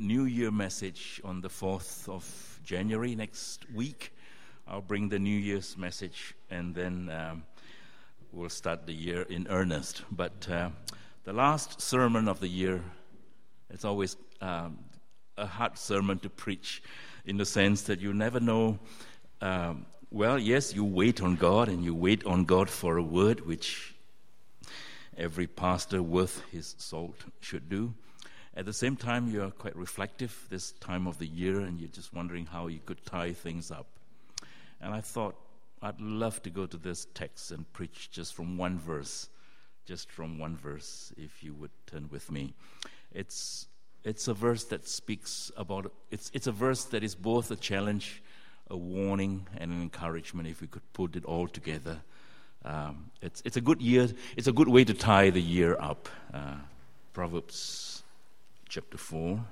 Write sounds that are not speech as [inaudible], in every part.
New Year message on the 4th of January next week. I'll bring the New Year's message and then um, we'll start the year in earnest. But uh, the last sermon of the year, it's always um, a hard sermon to preach in the sense that you never know. Um, well, yes, you wait on God and you wait on God for a word, which every pastor worth his salt should do. At the same time, you are quite reflective this time of the year and you're just wondering how you could tie things up. And I thought I'd love to go to this text and preach just from one verse, just from one verse, if you would turn with me. It's, it's a verse that speaks about, it's, it's a verse that is both a challenge, a warning, and an encouragement, if we could put it all together. Um, it's, it's a good year, it's a good way to tie the year up. Uh, Proverbs chapter 4.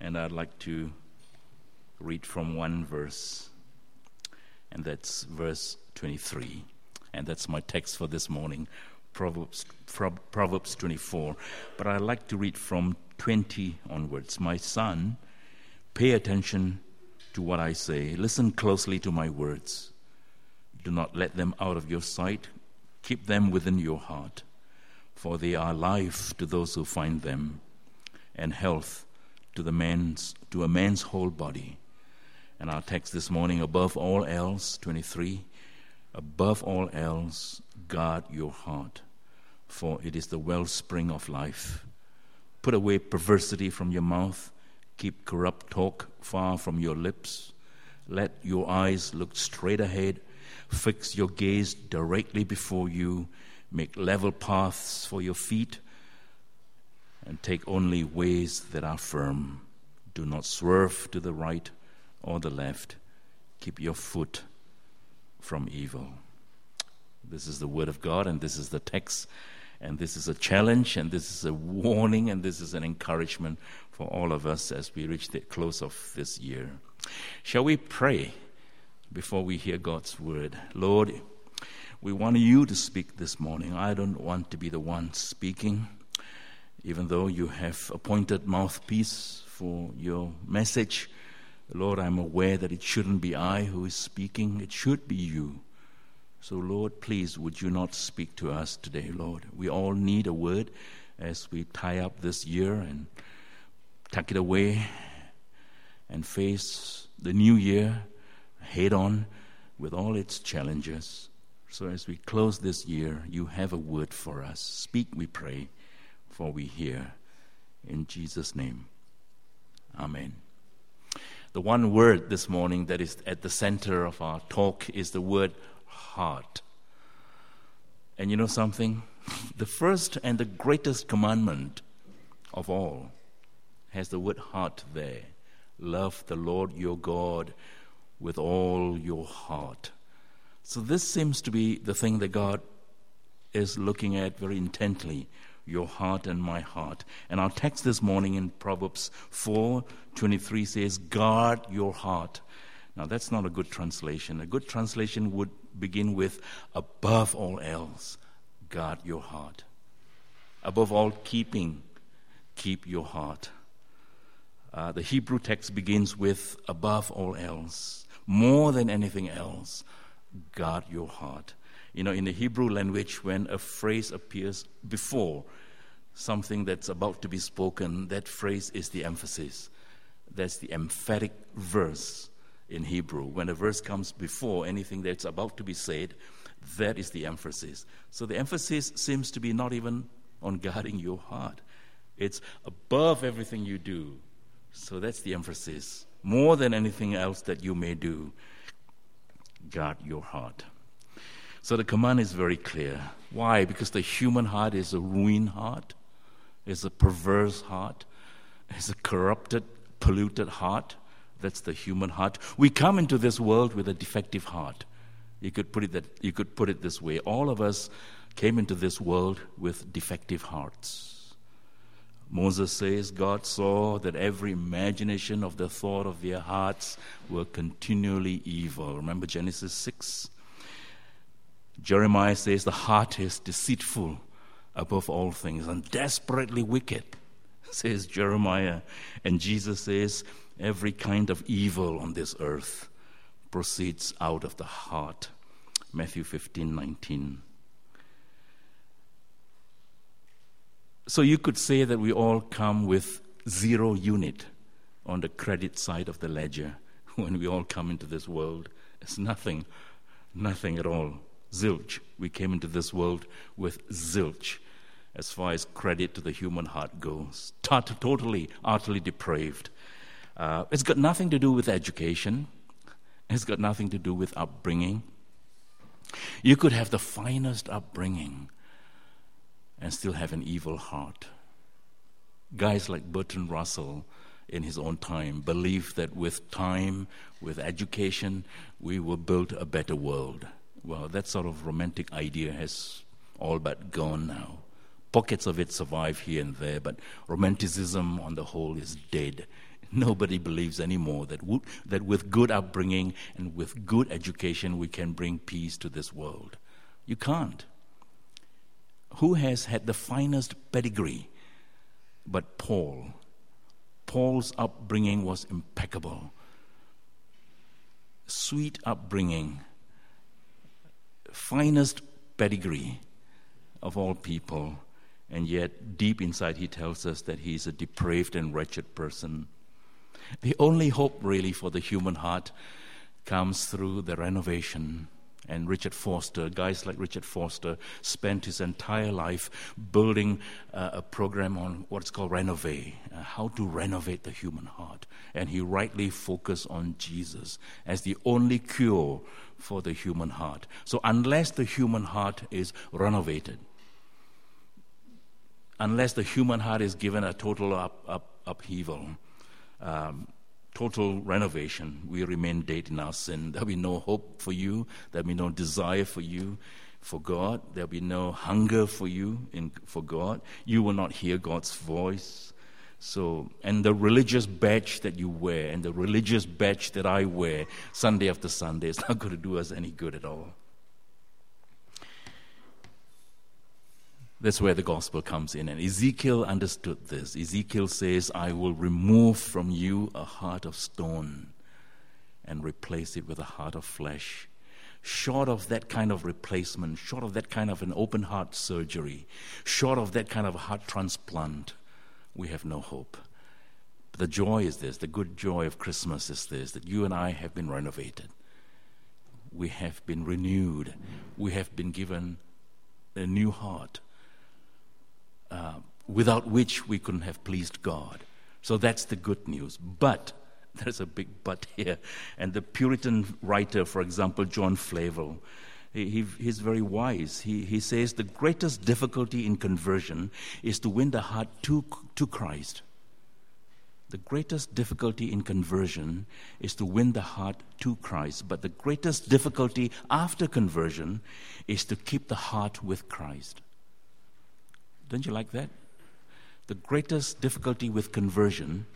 And I'd like to read from one verse, and that's verse 23. And that's my text for this morning, Proverbs, Proverbs 24. But I'd like to read from 20 onwards. My son, pay attention to what I say, listen closely to my words. Do not let them out of your sight, keep them within your heart, for they are life to those who find them and health to the man's to a man's whole body. And our text this morning, above all else, 23, above all else, guard your heart, for it is the wellspring of life. Put away perversity from your mouth, keep corrupt talk far from your lips. Let your eyes look straight ahead, fix your gaze directly before you, make level paths for your feet and take only ways that are firm. Do not swerve to the right or the left. Keep your foot from evil. This is the Word of God, and this is the text, and this is a challenge, and this is a warning, and this is an encouragement for all of us as we reach the close of this year. Shall we pray before we hear God's Word? Lord, we want you to speak this morning. I don't want to be the one speaking even though you have appointed mouthpiece for your message, Lord, I'm aware that it shouldn't be I who is speaking, it should be you. So, Lord, please, would you not speak to us today, Lord? We all need a word as we tie up this year and tuck it away and face the new year head on with all its challenges. So, as we close this year, you have a word for us. Speak, we pray for we hear. In Jesus' name, Amen. The one word this morning that is at the center of our talk is the word heart. And you know something? [laughs] The first and the greatest commandment of all has the word heart there. Love the Lord your God with all your heart. So, this seems to be the thing that God is looking at very intently your heart and my heart. And our text this morning in Proverbs 4:23 says, "Guard your heart." Now that's not a good translation. A good translation would begin with above all else, guard your heart. Above all keeping, keep your heart. Uh, the Hebrew text begins with above all else, more than anything else, guard your heart. You know, in the Hebrew language, when a phrase appears before something that's about to be spoken, that phrase is the emphasis. That's the emphatic verse in Hebrew. When a verse comes before anything that's about to be said, that is the emphasis. So the emphasis seems to be not even on guarding your heart, it's above everything you do. So that's the emphasis. More than anything else that you may do, guard your heart. So the command is very clear. Why? Because the human heart is a ruined heart, it's a perverse heart, it's a corrupted, polluted heart. That's the human heart. We come into this world with a defective heart. You could put it that you could put it this way. All of us came into this world with defective hearts. Moses says God saw that every imagination of the thought of their hearts were continually evil. Remember Genesis 6? Jeremiah says the heart is deceitful above all things and desperately wicked. [laughs] says Jeremiah. And Jesus says, every kind of evil on this earth proceeds out of the heart. Matthew 15 19. So you could say that we all come with zero unit on the credit side of the ledger [laughs] when we all come into this world. It's nothing, nothing at all. Zilch. We came into this world with zilch as far as credit to the human heart goes. Totally, utterly depraved. Uh, it's got nothing to do with education, it's got nothing to do with upbringing. You could have the finest upbringing and still have an evil heart. Guys like Bertrand Russell, in his own time, believed that with time, with education, we will build a better world. Well, that sort of romantic idea has all but gone now. Pockets of it survive here and there, but romanticism on the whole is dead. [laughs] Nobody believes anymore that, that with good upbringing and with good education we can bring peace to this world. You can't. Who has had the finest pedigree but Paul? Paul's upbringing was impeccable. Sweet upbringing, finest pedigree of all people, and yet deep inside he tells us that he is a depraved and wretched person. The only hope, really, for the human heart comes through the renovation and Richard Foster, guys like Richard Foster, spent his entire life building uh, a program on what's called renovate, uh, how to renovate the human heart. And he rightly focused on Jesus as the only cure for the human heart. So, unless the human heart is renovated, unless the human heart is given a total up, up, upheaval, um, total renovation. We remain dead in our sin. There'll be no hope for you. There'll be no desire for you for God. There'll be no hunger for you in, for God. You will not hear God's voice. So, and the religious badge that you wear and the religious badge that I wear Sunday after Sunday is not going to do us any good at all. That's where the gospel comes in. And Ezekiel understood this. Ezekiel says, I will remove from you a heart of stone and replace it with a heart of flesh. Short of that kind of replacement, short of that kind of an open heart surgery, short of that kind of heart transplant, we have no hope. But the joy is this, the good joy of Christmas is this, that you and I have been renovated. We have been renewed. We have been given a new heart uh, without which we couldn't have pleased God. So that's the good news. But [laughs] there's a big but here. And the Puritan writer, for example, John Flavel, he, he, he's very wise. He, he says the greatest difficulty in conversion is to win the heart to, to Christ. The greatest difficulty in conversion is to win the heart to Christ. But the greatest difficulty after conversion is to keep the heart with Christ. Don't you like that? The greatest difficulty with conversion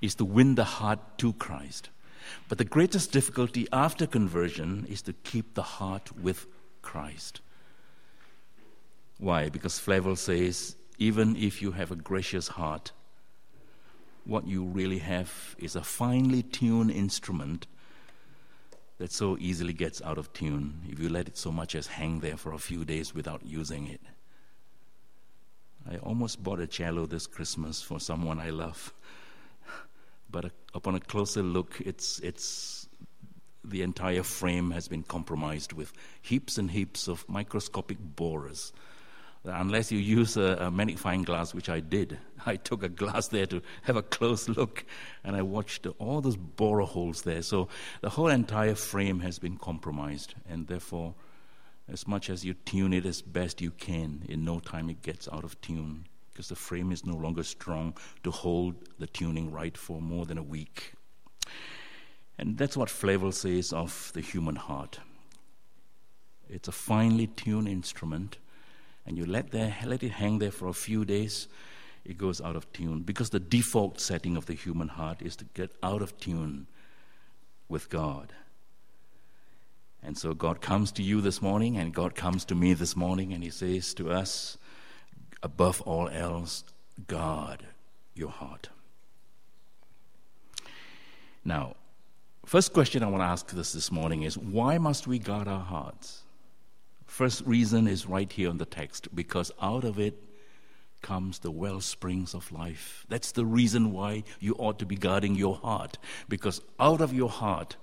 is to win the heart to Christ. But the greatest difficulty after conversion is to keep the heart with Christ. Why? Because Flavel says, even if you have a gracious heart, what you really have is a finely tuned instrument that so easily gets out of tune if you let it so much as hang there for a few days without using it. I almost bought a cello this Christmas for someone I love. But upon a closer look, it's, it's, the entire frame has been compromised with heaps and heaps of microscopic borers. Unless you use a, a, magnifying glass, which I did, [laughs] I took a glass there to have a close look, and I watched all those borer holes there. So the whole entire frame has been compromised, and therefore as much as you tune it as best you can, in no time it gets out of tune because the frame is no longer strong to hold the tuning right for more than a week. And that's what Flavel says of the human heart. It's a finely tuned instrument, and you let, there, let it hang there for a few days, it goes out of tune. Because the default setting of the human heart is to get out of tune with God. And so God comes to you this morning, and God comes to me this morning, and He says to us, above all else, guard your heart. Now, first question I want to ask this this morning is why must we guard our hearts? First reason is right here in the text because out of it comes the well springs of life. That's the reason why you ought to be guarding your heart because out of your heart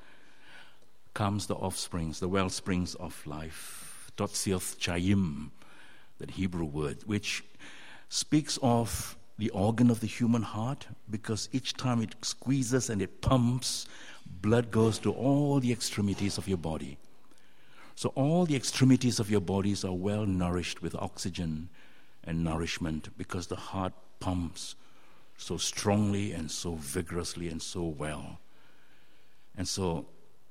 comes the offsprings, the well springs of life. Totsioth chayim, that Hebrew word, which speaks of the organ of the human heart because each time it squeezes and it pumps, blood goes to all the extremities of your body. So all the extremities of your bodies are well nourished with oxygen and nourishment because the heart pumps so strongly and so vigorously and so well. And so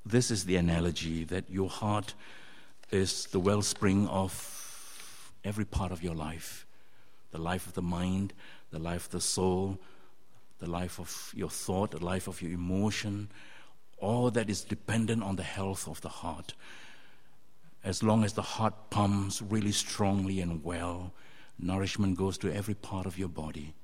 this is the analogy that your heart is the wellspring of every part of your life the life of the mind, the life of the soul, the life of your thought, the life of your emotion, all that is dependent on the health of the heart. As long as the heart pumps really strongly and well, nourishment goes to every part of your body.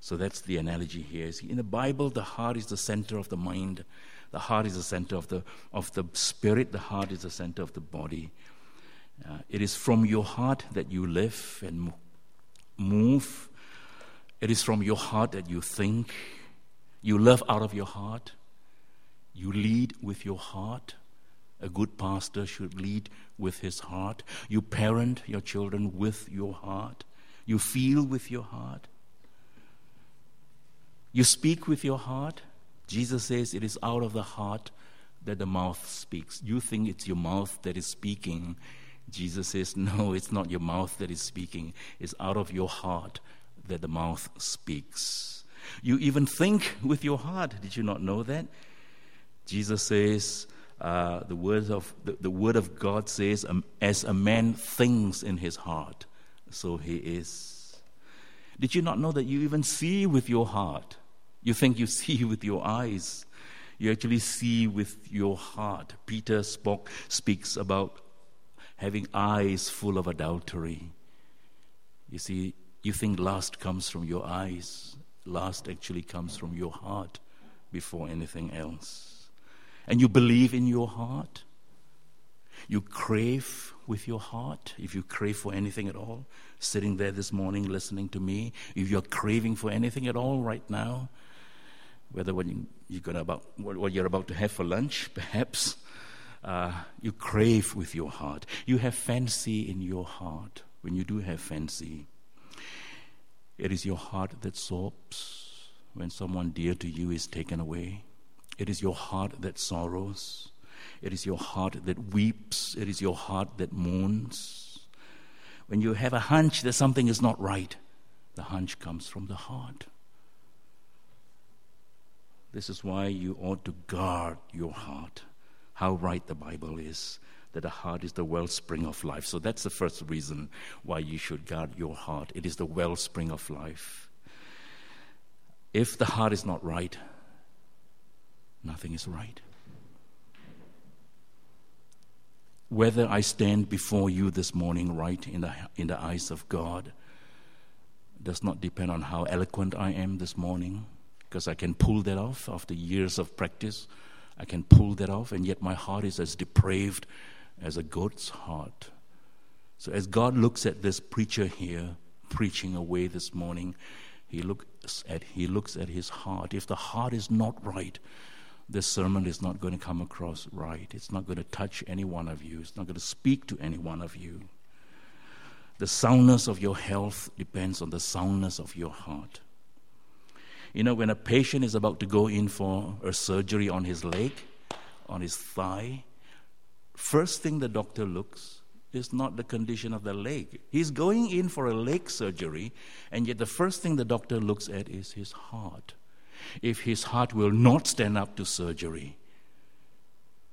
So that's the analogy here. See, in the Bible, the heart is the center of the mind, the heart is the center of the, of the spirit, the heart is the center of the body. Uh, it is from your heart that you live and move it is from your heart that you think. You love out of your heart. You lead with your heart. A good pastor should lead with his heart. You parent your children with your heart. You feel with your heart. You speak with your heart. Jesus says it is out of the heart that the mouth speaks. You think it's your mouth that is speaking. Jesus says, [laughs] no, it's not your mouth that is speaking. It's out of your heart that the mouth speaks. You even think with your heart. Did you not know that? Jesus says, uh, the, word of, the, the word of God says, um, as a man thinks in his heart, so he is. Did you not know that you even see with your heart? You think you [laughs] see with your eyes. You actually see with your heart. Peter spoke, speaks about having eyes full of adultery. You see, you think lust comes from your eyes. Lust actually comes from your heart before anything else. And you believe in your heart. You crave with your heart, if you crave for anything at all, sitting there this morning listening to me, if you're craving for anything at all right now, whether what you're, gonna about, what you're about to have for lunch, perhaps, uh, you crave with your heart. You have fancy in your heart when you do have fancy. It is your heart that sobs when someone dear to you is taken away. It is your heart that sorrows. It is your heart that weeps. It is your heart that mourns. When you have a hunch that something is not right, the hunch comes from the heart. This is why you ought to guard your heart. How right the Bible is that the heart is the wellspring of life. So that's the first reason why you should guard your heart. It is the wellspring of life. If the heart is not right, nothing is right. Whether I stand before you this morning right in the, in the eyes of God does not depend on how eloquent I am this morning, because I can pull that off after years of practice. I can pull that off, and yet my heart is as depraved as a goat's heart. So, as God looks at this preacher here preaching away this morning, he looks at, he looks at his heart. If the heart is not right, this sermon is not going to come across right. It's not going to touch any one of you, it's not going to speak to any one of you. The soundness of your health depends on the soundness of your heart. You know, when a patient is about to go in for a surgery on his leg, on his thigh, first thing the doctor looks is not the condition of the leg. He's going in for a leg surgery, and yet the first thing the doctor looks at is his heart. If his heart will not stand up to surgery,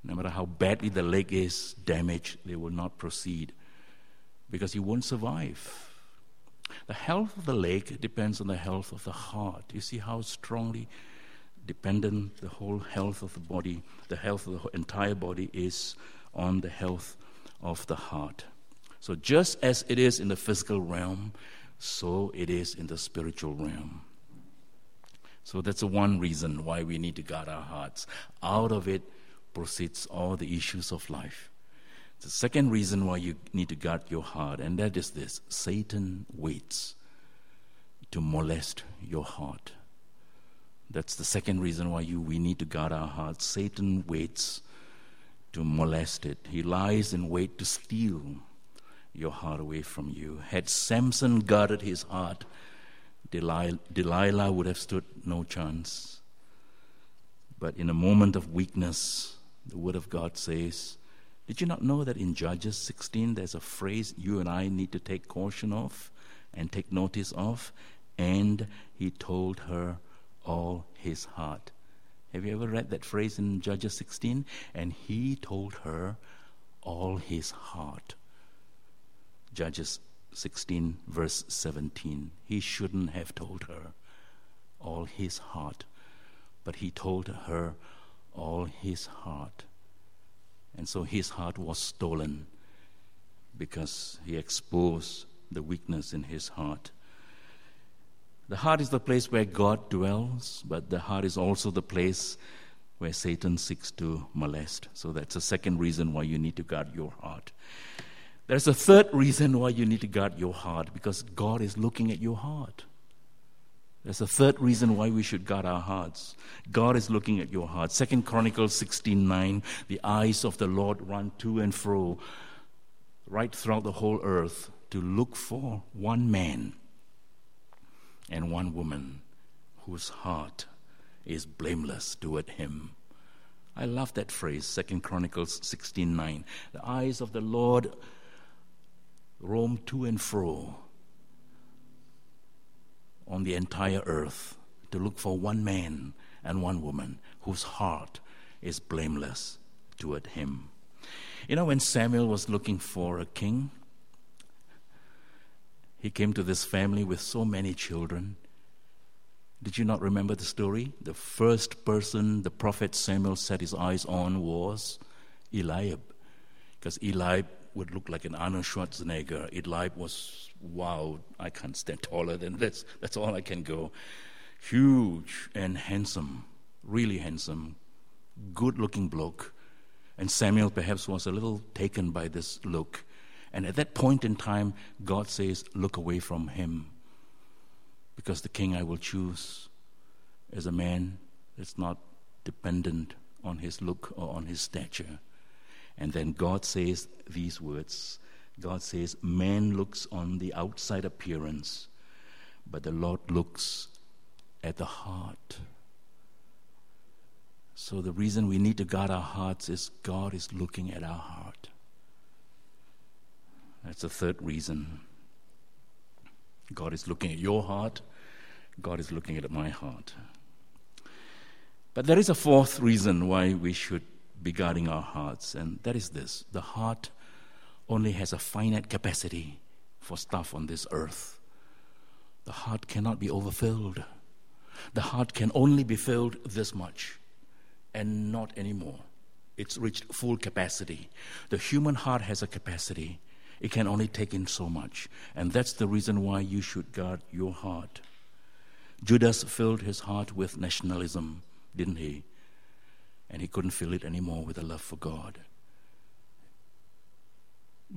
no matter how badly the leg is damaged, they will not proceed because he won't survive. The health of the leg depends on the health of the heart. You see how strongly dependent the whole health of the body, the health of the entire body is on the health of the heart. So, just as it is in the physical realm, so it is in the spiritual realm. So that's the one reason why we need to guard our hearts. Out of it proceeds all the issues of life. The second reason why you need to guard your heart, and that is this Satan waits to molest your heart. That's the second reason why you, we need to guard our hearts. Satan waits to molest it, he lies in wait to steal your heart away from you. Had Samson guarded his heart, Delilah, Delilah would have stood no chance. But in a moment of weakness, the Word of God says, Did you not know that in Judges 16 there's a phrase you and I need to take caution of and take notice of? And he told her all his heart. Have you ever read that phrase in Judges 16? And he told her all his heart. Judges 16, verse 17. He shouldn't have told her all his heart, but he told her all his heart. And so his heart was stolen because he exposed the weakness in his heart. The heart is the place where God dwells, but the heart is also the place where Satan seeks to molest. So that's the second reason why you need to guard your heart. There's a third reason why you need to guard your heart because God is looking at your heart. There's a third reason why we should guard our hearts. God is looking at your heart. Second Chronicles 16:9, the eyes of the Lord run to and fro right throughout the whole earth to look for one man and one woman whose heart is blameless toward him. I love that phrase, Second Chronicles 16:9. The eyes of the Lord roam to and fro on the entire earth to look for one man and one woman whose heart is blameless toward him. You know, when Samuel was looking for a king, he came to this family with so many children. Did you not remember the story? The first person the prophet Samuel set his eyes on was Eliab. Because Eliab would look like an Arnold Schwarzenegger. Eliab was, wow, I can't stand [laughs] taller than this. That's all I can go. Huge and handsome, really handsome, good looking bloke. And Samuel perhaps was a little taken by this look. And at that point in time, God says, Look away from him. Because the king I will choose is a man that's not dependent on his look or on his stature. And then God says these words God says, Man looks on the outside appearance, but the Lord looks at the heart. So the reason we need to guard our hearts is God is looking at our heart. That's the third reason. God is looking at your heart, God is looking at my heart. But there is a fourth reason why we should be guarding our hearts, and that is this the heart only has a finite capacity for stuff on this earth. The heart cannot be overfilled. The heart can only be filled this much and not anymore. It's reached full capacity. The human heart has a capacity, it can only take in so much. And that's the reason why you should guard your heart. Judas filled his heart with nationalism, didn't he? And he couldn't fill it anymore with a love for God.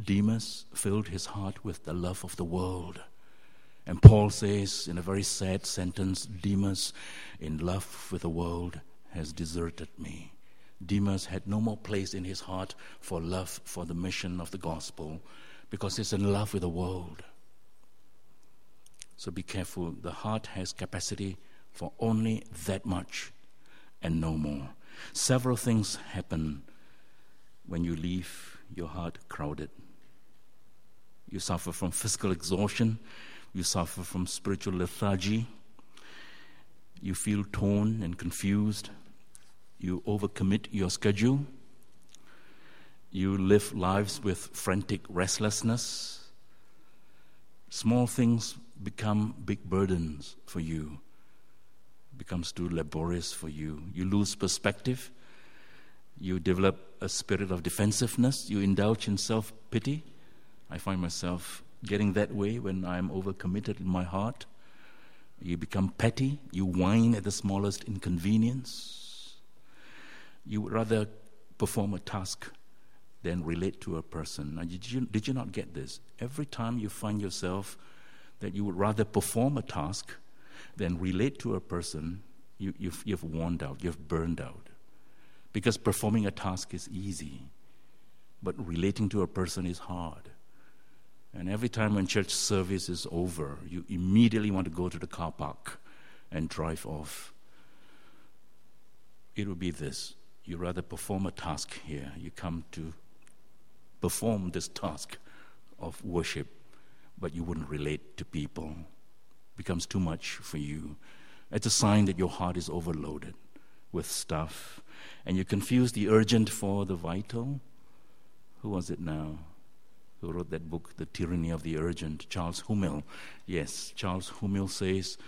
Demas filled his heart with the love of the world. And Paul says in a very sad sentence Demas, in love with the world, has deserted me. Demas had no more place in his heart for love for the mission of the gospel because he's in love with the world. So be careful. The heart has capacity for only that much and no more. Several things happen when you leave your heart crowded. You suffer from physical exhaustion, you suffer from spiritual lethargy, you feel torn and confused, you overcommit your schedule, you live lives with frantic restlessness. Small things become big burdens for you becomes too laborious for you. You lose perspective. You develop a spirit of defensiveness. You indulge in self pity. I find myself getting that way when I'm overcommitted in my heart? You become petty. You whine at the smallest inconvenience. You would rather perform a task than relate to a person. Now, did you, did you not get this? Every time you find yourself that you would rather perform a task than relate to a person, you, you've, you've worn out, you've burned out. Because performing a task is easy, but relating to a person is hard. And every time when church service is over, you immediately want to go to the car park and drive off. It would be this you rather perform a task here. You come to perform this task of worship, but you wouldn't relate to people. It becomes too much for you. It's a sign that your heart is overloaded with stuff, and you confuse the urgent for the vital. Who was it now? Who wrote that book, The Tyranny of the Urgent, Charles Hummel. Yes, Charles Hummel says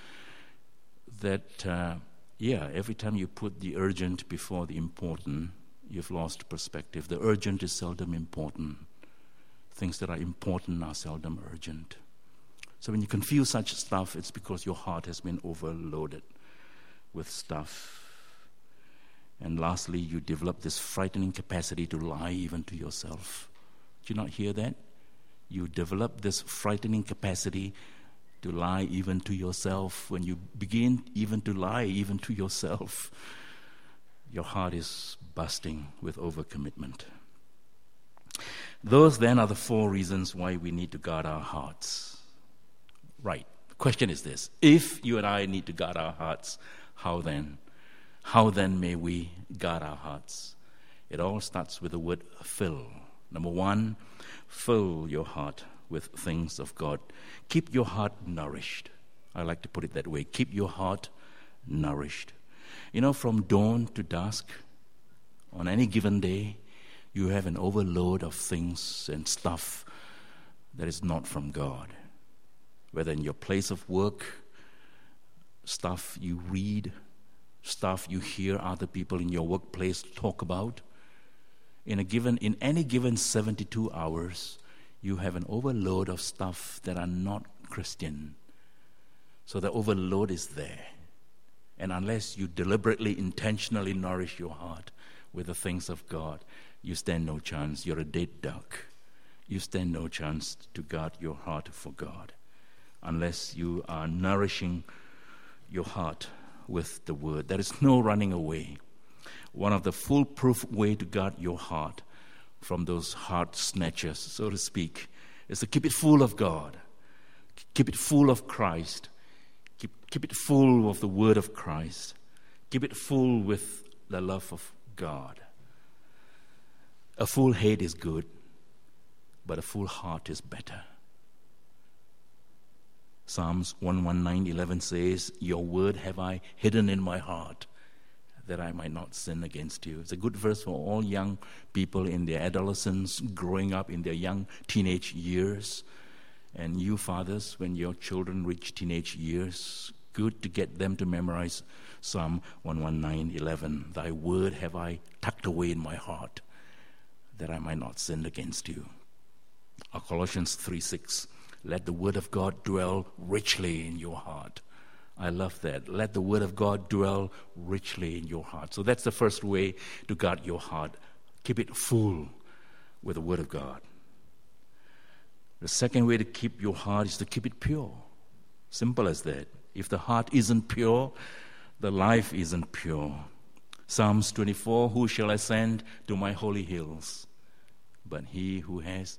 that, uh, yeah, every time you put the urgent before the important, you've lost perspective. The urgent is seldom important. Things that are important are seldom urgent. So when you confuse such stuff, it's because your heart has been overloaded with stuff. And lastly, you develop this frightening capacity to lie even to yourself. Do you not hear that? You develop this frightening capacity to lie even to yourself. When you begin even to lie even to yourself, your heart is busting with overcommitment. Those then are the four reasons why we need to guard our hearts. Right. The question is this if you and I need to guard our hearts, how then? How then may we guard our hearts? It all starts with the word fill. Number one, fill your heart with things of God. Keep your heart nourished. I like to put it that way. Keep your heart nourished. You know, from dawn to dusk, on any given day, you have an overload of things and stuff that is not from God. Whether in your place of work, stuff you read, stuff you hear other people in your workplace talk about, in a given in any given 72 hours you have an overload of stuff that are not christian. So the overload is there. And unless you deliberately intentionally nourish your heart with the things of god you stand no chance. You're a dead duck. You stand no chance to guard your heart for god unless you are nourishing your heart with the word. There is no running away one of the foolproof way to guard your heart from those heart snatchers, so to speak, is to keep it full of God. Keep it full of Christ. Keep, keep it full of the Word of Christ. Keep it full with the love of God. A full head is good, but a full heart is better. Psalms 119:11 says, "Your word have I hidden in my heart that I might not sin against you. It's a good verse for all young people in their adolescence, growing up in their young teenage years. And you fathers, when your children reach teenage years, good to get them to memorize Psalm 119:11. Thy word have I tucked away in my heart, that I might not sin against you. Or Colossians 3:6. Let the word of God dwell richly in your heart I love that. Let the Word of God dwell richly in your heart. So that's the first way to guard your heart. Keep it full with the Word of God. The second way to keep your heart is to keep it pure. Simple as that. If the heart isn't pure, the life isn't pure. Psalms 24 Who shall ascend to my holy hills? But he who has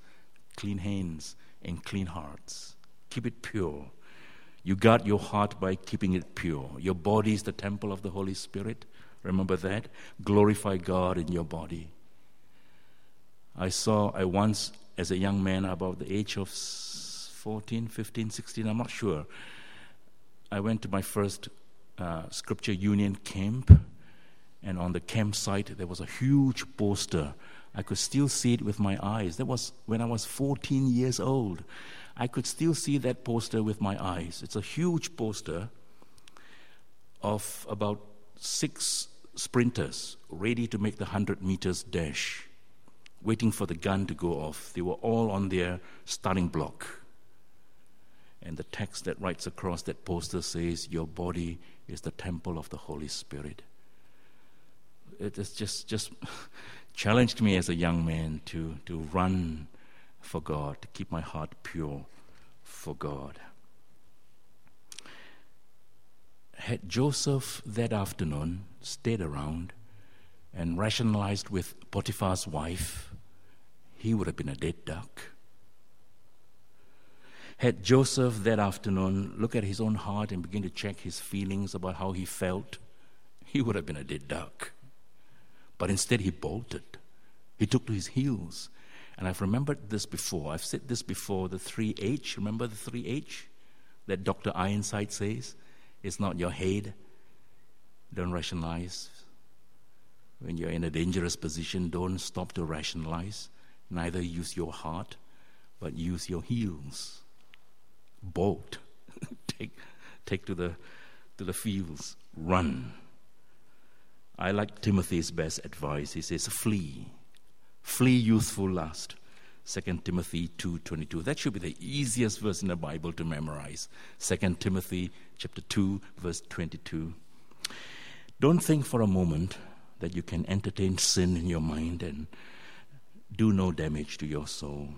clean hands and clean hearts. Keep it pure you guard your heart by keeping it pure. Your body is the temple of the Holy Spirit. Remember that? Glorify God in your body. I saw, I once, as a young man, about the age of 14, 15, 16, I'm not sure, I went to my first uh, Scripture Union camp, and on the campsite there was a huge poster. I could still see it with my eyes. That was when I was 14 years old. I could still see that poster with my eyes. It's a huge poster of about six sprinters ready to make the 100 meters dash, waiting for the gun to go off. They were all on their starting block. And the text that writes across that poster says, Your body is the temple of the Holy Spirit. It just, just [laughs] challenged me as a young man to, to run for God, to keep my heart pure for God. Had Joseph that afternoon stayed around and rationalized with Potiphar's wife, he would have been a dead duck. Had Joseph that afternoon look at his own heart and begin to check his feelings about how he felt, he would have been a dead duck. But instead, he bolted. He took to his heels. And I've remembered this before. I've said this before the 3H. Remember the 3H that Dr. Ironside says? It's not your head. Don't rationalize. When you're in a dangerous position, don't stop to rationalize. Neither use your heart, but use your heels. Bolt. [laughs] take, take to the, to the fields. Run. I like Timothy's best advice. He says, flee. Flee youthful lust. 2 Timothy 2:22. That should be the easiest verse in the Bible to memorize. 2 Timothy chapter 2 verse 22. Don't think for a moment that you can entertain sin in your mind and do no damage to your soul.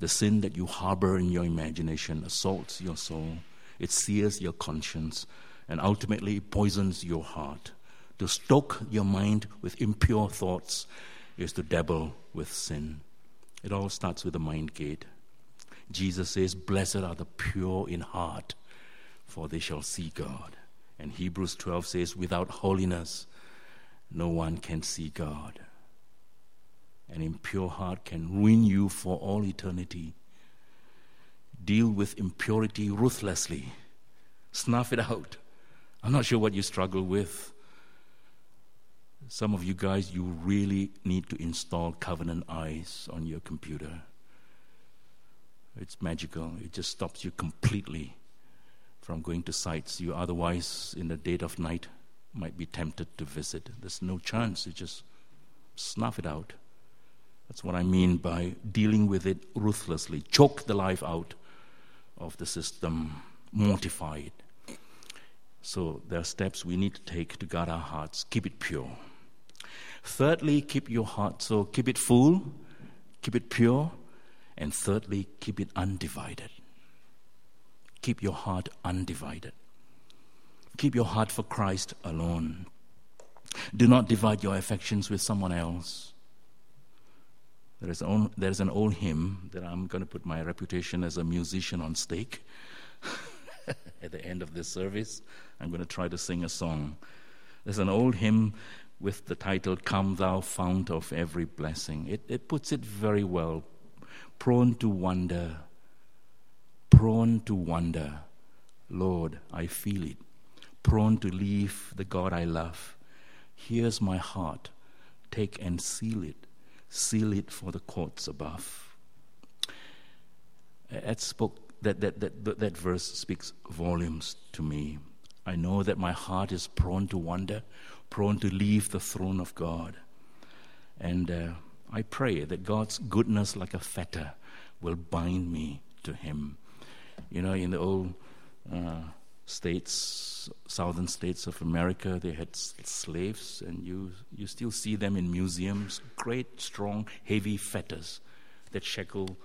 The sin that you harbor in your imagination assaults your soul, it sears your conscience, and ultimately poisons your heart. To stoke your mind with impure thoughts is to dabble with sin. It all starts with the mind gate. Jesus says, Blessed are the pure in heart, for they shall see God. And Hebrews 12 says, Without holiness, no one can see God. An impure heart can ruin you for all eternity. Deal with impurity ruthlessly. Snuff it out. I'm not sure what you struggle with. Some of you guys, you really need to install Covenant Eyes on your computer. It's magical. It just stops you completely from going to sites you otherwise, in the dead of night, might be tempted to visit. There's no chance. You just snuff it out. That's what I mean by dealing with it ruthlessly. Choke the life out of the system, mortify it. So there are steps we need to take to guard our hearts, keep it pure. Thirdly, keep your heart. So keep it full, keep it pure, and thirdly, keep it undivided. Keep your heart undivided. Keep your heart for Christ alone. Do not divide your affections with someone else. There is, own, there is an old hymn that I'm going to put my reputation as a musician on stake. [laughs] At the end of this service, I'm going to try to sing a song. There's an old hymn with the title, Come Thou Fount of Every Blessing. It, it puts it very well. Prone to wonder, prone to wonder. Lord, I feel it. Prone to leave the God I love. Here's my heart. Take and seal it. Seal it for the courts above. That, spoke, that, that, that, that verse speaks volumes to me. I know that my heart is prone to wonder, prone to leave the throne of God. And uh, I pray that God's goodness, like a fetter, will bind me to Him. You know, in the old uh, states, southern states of America, they had slaves, and you, you still see them in museums great, strong, heavy fetters that shackle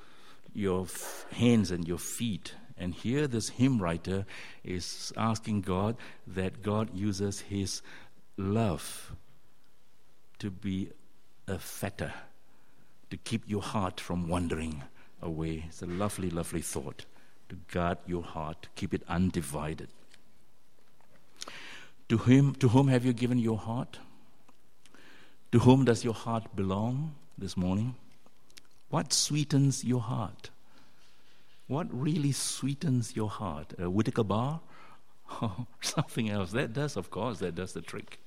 your f- hands and your feet. And here, this hymn writer is asking God that God uses His love to be a fetter, to keep your heart from wandering away. It's a lovely, lovely thought to guard your heart, to keep it undivided. To whom, to whom have you given your heart? To whom does your heart belong this morning? What sweetens your heart? What really sweetens your heart? A Whittaker bar? Oh, [laughs] something else. That does, of course, that does the trick.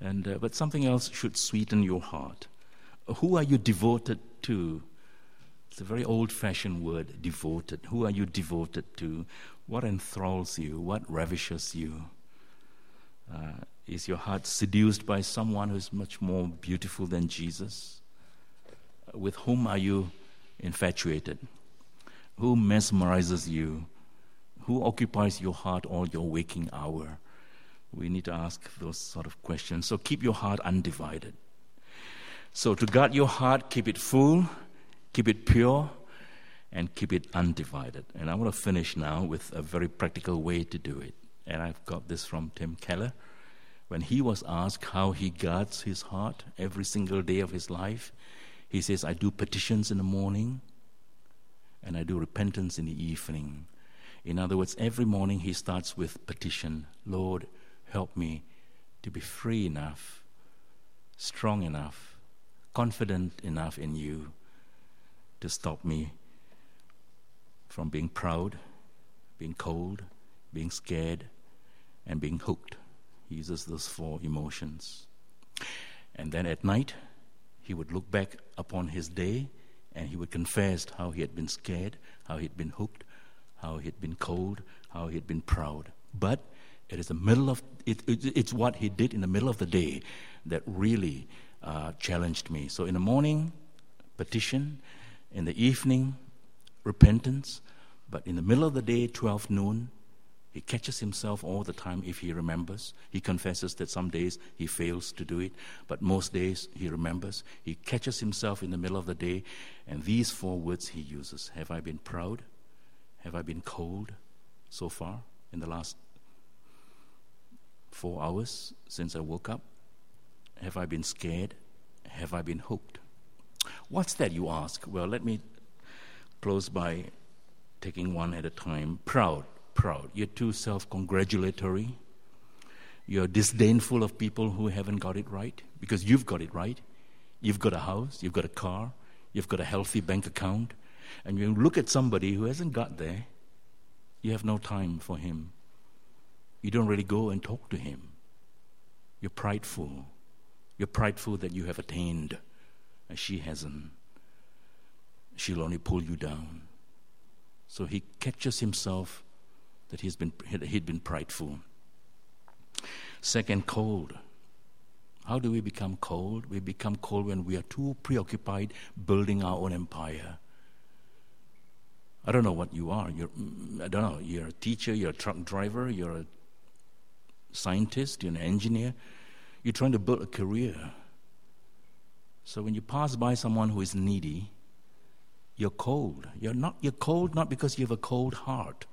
And, uh, but something else should sweeten your heart. Who are you devoted to? It's a very old fashioned word, devoted. Who are you devoted to? What enthralls you? What ravishes you? Uh, is your heart seduced by someone who's much more beautiful than Jesus? With whom are you infatuated? Who mesmerizes you? Who occupies your heart all your waking hour? We need to ask those sort of questions. So keep your heart undivided. So to guard your heart, keep it full, keep it pure, and keep it undivided. And I want to finish now with a very practical way to do it. And I've got this from Tim Keller. When he was asked how he guards his heart every single day of his life, he says, I do petitions in the morning and I do repentance in the evening. In other words, every morning he starts with petition Lord, help me to be free enough, strong enough, confident enough in you to stop me from being proud, being cold, being scared, and being hooked. He uses those four emotions. And then at night, he would look back upon his day and he would confess how he had been scared, how he had been hooked, how he had been cold, how he had been proud. But it is the middle of it, it, it's what he did in the middle of the day that really uh, challenged me. So in the morning, petition. In the evening, repentance. But in the middle of the day, 12 noon, he catches himself all the time if he remembers. He confesses that some days he fails to do it, but most days he remembers. He catches himself in the middle of the day, and these four words he uses Have I been proud? Have I been cold so far in the last four hours since I woke up? Have I been scared? Have I been hooked? What's that, you ask? Well, let me close by taking one at a time. Proud, proud. You're too self congratulatory. You're disdainful of people who haven't got it right because you've got it right. You've got a house, you've got a car, you've got a healthy bank account. And you look at somebody who hasn't got there, you have no time for him you don't really go and talk to him. You're prideful. You're prideful that you have attained, and she hasn't. She'll only pull you down. So he catches himself that he's been, he'd been prideful. Second, cold. How do we become cold? We become cold when we are too preoccupied building our own empire. I don't know what you are. You're, mm, I don't know. You're a teacher, you're a truck driver, you're a scientist, you're an engineer, you're trying to build a career. So when you pass by someone who is needy, you're cold. You're not you're cold not because you have a cold heart.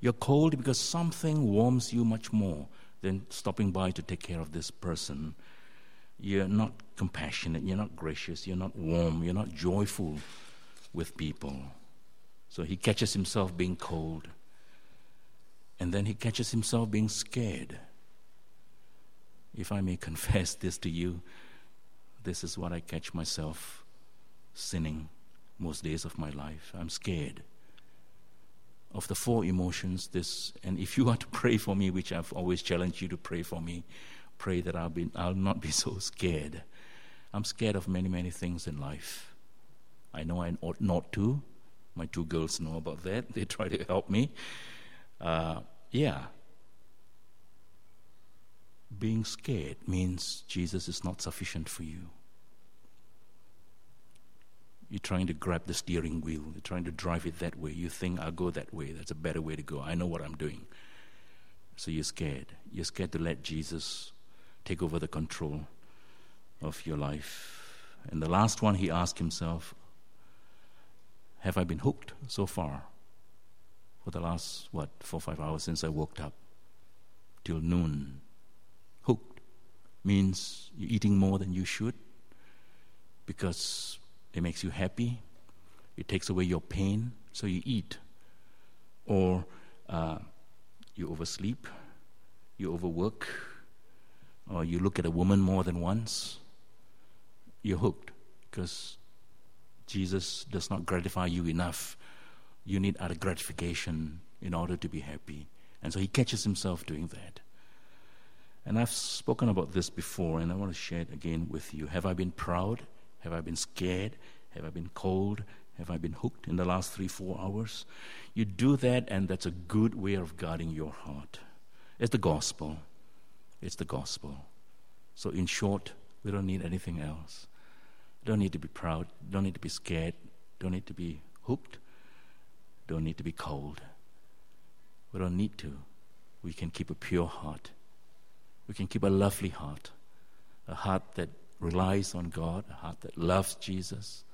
You're cold because something warms you much more than stopping by to take care of this person. You're not compassionate, you're not gracious, you're not warm, you're not joyful with people. So he catches himself being cold. And then he catches himself being scared if I may [laughs] confess this to you, this is what I catch myself sinning most days of my life. I'm scared of the four emotions. This, and if you [laughs] are to pray for me, which I've always challenged you to pray for me, pray that I'll be, I'll not be [laughs] so scared. I'm scared of many, many things in life. I know I ought not to. My two girls know about that. [laughs] They try to help me. Uh, yeah, being scared means Jesus is not sufficient for you. You're trying to grab the steering wheel, you're trying to drive it that way. You think, I'll go that way, that's a better way to go. I know what I'm doing. So you're scared. You're scared to let Jesus take over the control of your life. And the last one, he asked himself, Have I been hooked so far? For the last, what, four, five hours since I woke up till noon Hooked means you're eating more than you should because it makes you happy, it takes away your pain, so you eat. Or uh, you oversleep, you overwork, or you look at a woman more than once, you're hooked because Jesus does not gratify you enough. You need other gratification in order to be happy. And so he catches himself doing that. And I've spoken about this before, and I want to share it again with you. Have I been proud? Have I been scared? Have I been cold? Have I been hooked in the last three, four hours? You do that, and that's a good way of guarding your heart. It's the gospel. It's the gospel. So, in short, we don't need anything else. Don't need to be proud. Don't need to be scared. Don't need to be hooked. don't need to be cold. We don't need to. We can keep a pure heart. We can keep a lovely heart, a heart that relies on God, a heart that loves Jesus.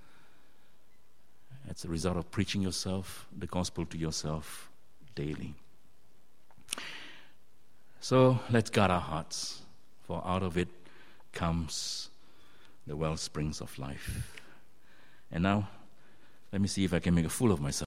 It's a result of preaching yourself, the gospel to yourself daily. So let's guard our hearts, for out of it comes the well springs of life. And now, let me see if I can make a fool of myself.